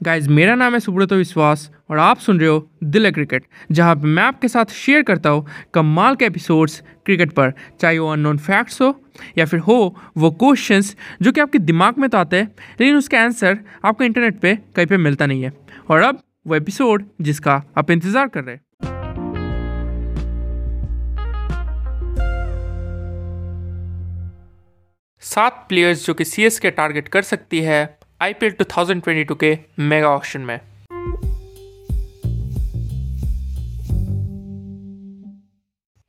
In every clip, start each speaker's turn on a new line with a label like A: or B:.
A: Guys मेरा नाम है सुब्रत विश्वास और आप सुन रहे हो दिल क्रिकेट, जहाँ मैं आपके साथ शेयर करता हूँ कमाल के एपिसोड्स क्रिकेट पर। चाहे वो अननोन फैक्ट्स हो या फिर हो वो क्वेश्चंस जो कि आपके दिमाग में तो आते हैं, लेकिन उसका आंसर आपको इंटरनेट पे कहीं पे मिलता नहीं है। और अब वो एपिसोड जिसका आप इंतज़ार कर रहे हैं। सात प्लेयर्स जो कि सी के टारगेट कर सकती है आईपीएल 2022 के मेगा ऑक्शन में।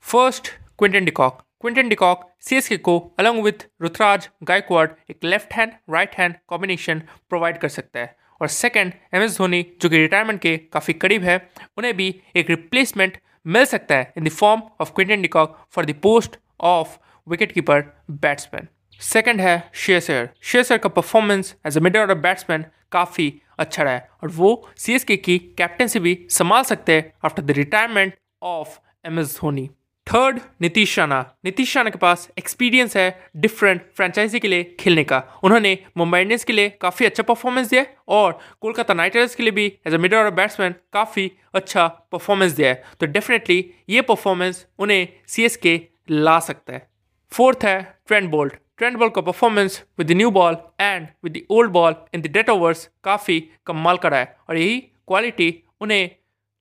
A: First Quinton de Kock Quinton de Kock CSK को अलॉन्ग विथ रुथराज गायकवाड एक left hand right hand combination provide कर सकता है। और सेकंड एम एस धोनी जो कि रिटायरमेंट के काफ़ी करीब है, उन्हें भी एक रिप्लेसमेंट मिल सकता है in the form of Quinton de Kock for the post of wicket keeper batsman second है शेसर शेसर का performance as a middle order batsman काफ़ी अच्छा रहा है और वो सी एस के की कैप्टनसी भी संभाल सकते हैं after the retirement of M S Dhoni third Nitish Rana Nitish Rana के पास एक्सपीरियंस है डिफरेंट फ्रेंचाइजी के लिए खेलने का। उन्होंने मुंबई इंडियंस के लिए काफ़ी अच्छा परफॉर्मेंस दिया और कोलकाता नाइट राइडर्स के लिए भी as a middle order batsman काफ़ी अच्छा परफॉर्मेंस दिया है। तो डेफिनेटली ये परफॉर्मेंस उन्हें सी ला सकता है। फोर्थ है ट्रेंड बोल्ट ट्रेंड बॉल का performance with the new ball and with the old ball in the death overs काफ़ी कमाल का रहा है। और यही क्वालिटी उन्हें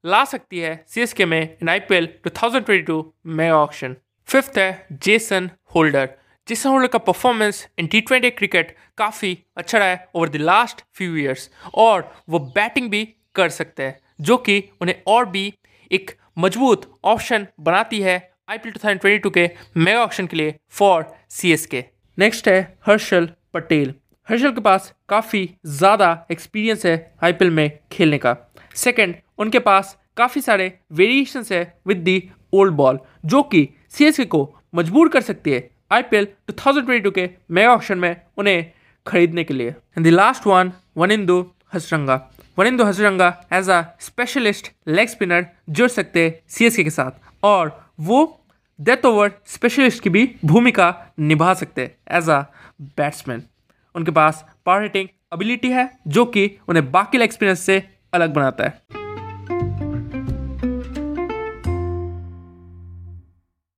A: ला सकती है सी एस के में in I P L two thousand twenty two mega auction fifth है जेसन होल्डर जेसन होल्डर का performance in T twenty cricket काफ़ी अच्छा रहा है over the last few years और वो बैटिंग भी कर सकते हैं, जो कि उन्हें और भी एक मज़बूत ऑप्शन बनाती है I P L two thousand twenty two के मेगा ऑप्शन के लिए for C S K next है हर्षल पटेल हर्षल के पास काफ़ी ज़्यादा एक्सपीरियंस है आईपीएल में खेलने का. सेकंड उनके पास काफ़ी सारे वेरिएशंस है विद दी ओल्ड बॉल जो कि सी को मजबूर कर सकती है आईपीएल 2022 के मेगा ऑप्शन में उन्हें खरीदने के लिए. And the last one Wanindu Hasaranga Wanindu Hasaranga as a specialist leg spinner जुड़ सकते हैं सी के साथ. और वो डेथ ओवर स्पेशलिस्ट की भी भूमिका निभा सकते हैं एज अ बैट्समैन उनके पास पावर हिटिंग एबिलिटी है, जो कि उन्हें बाकी एक्सपीरियंस से अलग बनाता है।